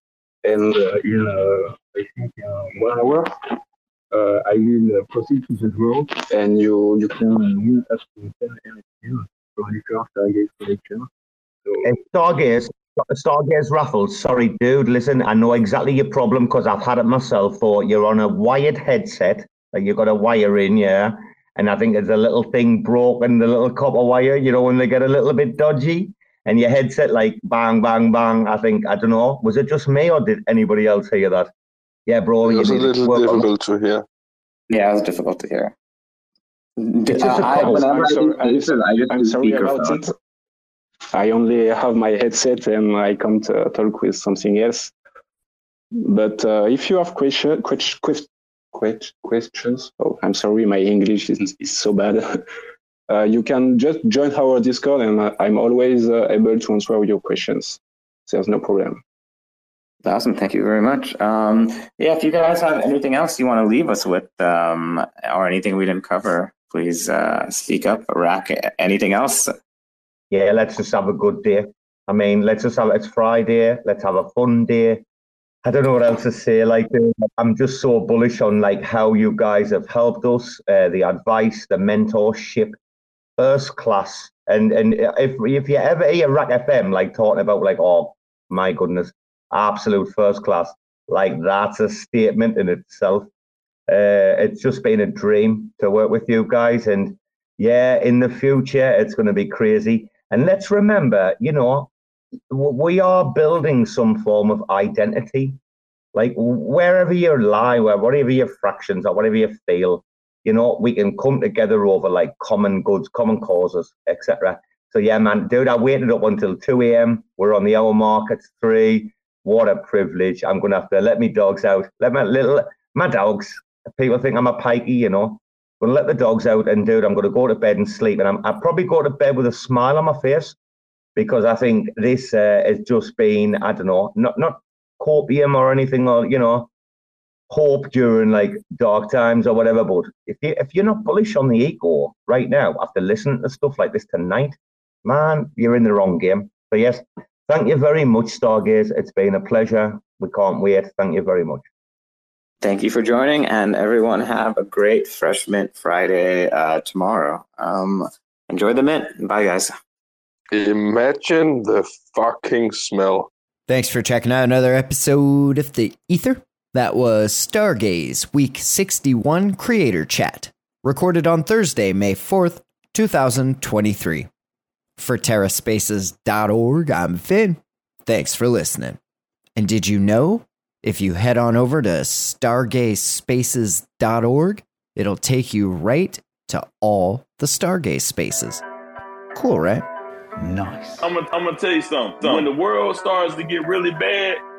And uh, in, uh, I think, in one hour, I will proceed to the draw, and you you can win up to 10 NFTs from the first Stargaze collection. So, Stargaze, Stargaze raffles. Sorry, dude. Listen, I know exactly your problem because I've had it myself. For you're on a wired headset, like you've got a wire in, yeah. And I think there's a little thing broken, the little copper wire. You know when they get a little bit dodgy and your headset like bang, bang, bang. I think I don't know. Was it just me or did anybody else hear that? Yeah, bro. It was a little difficult to hear. Yeah, it was difficult to hear. It's just I, am sorry, I, I'm sorry about it. I only have my headset and I come to talk with something else. But uh, if you have question, question, question, questions, oh, I'm sorry, my English is, is so bad. uh, you can just join our Discord, and I'm always uh, able to answer your questions. There's no problem. Awesome. Thank you very much. Um, yeah, if you guys have anything else you want to leave us with, um, or anything we didn't cover, please uh, speak up. Rack, anything else? Yeah, let's just have a good day. I mean, let's just have it's Friday. Let's have a fun day. I don't know what else to say. Like, I'm just so bullish on like how you guys have helped us, uh, the advice, the mentorship, first class. And and if if you ever hear RAC FM like talking about like, oh my goodness, absolute first class, like that's a statement in itself. Uh, it's just been a dream to work with you guys, and yeah, in the future it's going to be crazy. And let's remember, you know, we are building some form of identity. Like wherever you lie, wherever your fractions or whatever you feel, you know, we can come together over like common goods, common causes, etc. So yeah, man, dude, I waited up until 2 a.m. We're on the hour mark. It's three. What a privilege. I'm gonna have to let me dogs out. Let my little my dogs. People think I'm a pikey, you know. I'm gonna let the dogs out and dude, I'm gonna go to bed and sleep. And I'm I probably go to bed with a smile on my face because I think this uh, has just been, I don't know, not not copium or anything, or you know, hope during like dark times or whatever. But if you if you're not bullish on the ego right now after listening to stuff like this tonight, man, you're in the wrong game. So yes, thank you very much, Stargaze. It's been a pleasure. We can't wait. Thank you very much. Thank you for joining, and everyone have a great Fresh Mint Friday uh, tomorrow. Um, enjoy the mint. Bye, guys. Imagine the fucking smell. Thanks for checking out another episode of The Ether. That was Stargaze Week 61 Creator Chat, recorded on Thursday, May 4th, 2023. For TerraSpaces.org, I'm Finn. Thanks for listening. And did you know If you head on over to stargazespaces.org, it'll take you right to all the Stargaze spaces. Cool, right? Nice. I'm gonna, I'm gonna tell you something. When the world starts to get really bad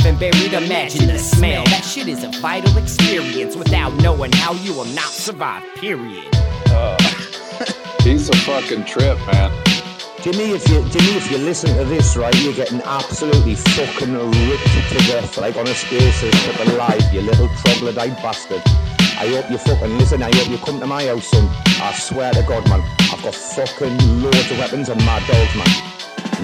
and buried. Imagine the smell. That shit is a vital experience. Without knowing how, you will not survive. Period. Uh, He's a fucking trip, man. Jimmy, if you Jimmy, if you listen to this, right, you're getting absolutely fucking ripped to death, like on a space ship alive, you little troglodyte bastard. I hope you fucking listen. I hope you come to my house, son. I swear to God, man, I've got fucking loads of weapons and mad dogs, man.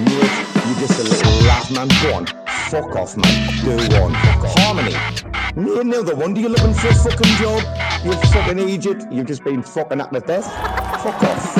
Mate, you just a little laugh, man. Go on, fuck off, man. Do one. Fuck off. Harmony. No, no, the wonder you're looking for a fucking job. You fucking idiot. You've just been fucking at the death. Fuck off.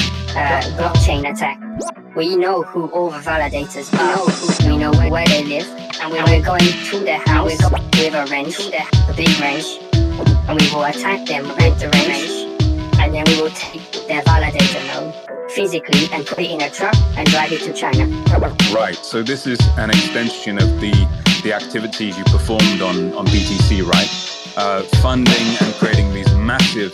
uh, blockchain attack. We know who all the validators are. We know, who, we know where they live, and we- we're going to their house with a wrench, a big wrench, and we will attack them with the wrench, and then we will take their validator node physically and put it in a truck and drive it to China. Right. So this is an extension of the the activities you performed on on BTC, right? Uh, funding and creating these massive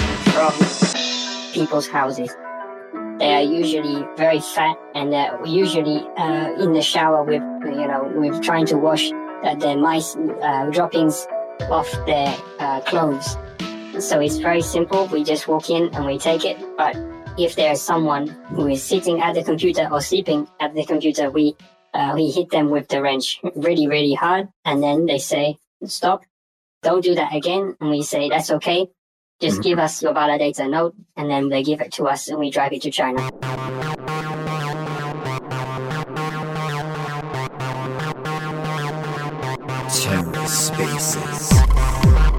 from people's houses. They are usually very fat, and they're usually uh, in the shower with, you know, with trying to wash uh, their mice uh, droppings off their uh, clothes. So it's very simple. We just walk in and we take it. But if there's someone who is sitting at the computer or sleeping at the computer, we uh, we hit them with the wrench really, really hard, and then they say, "Stop! Don't do that again." And we say, "That's okay. Just mm-hmm. give us your validator node," and then they give it to us, and we drive it to China. Terra Spaces.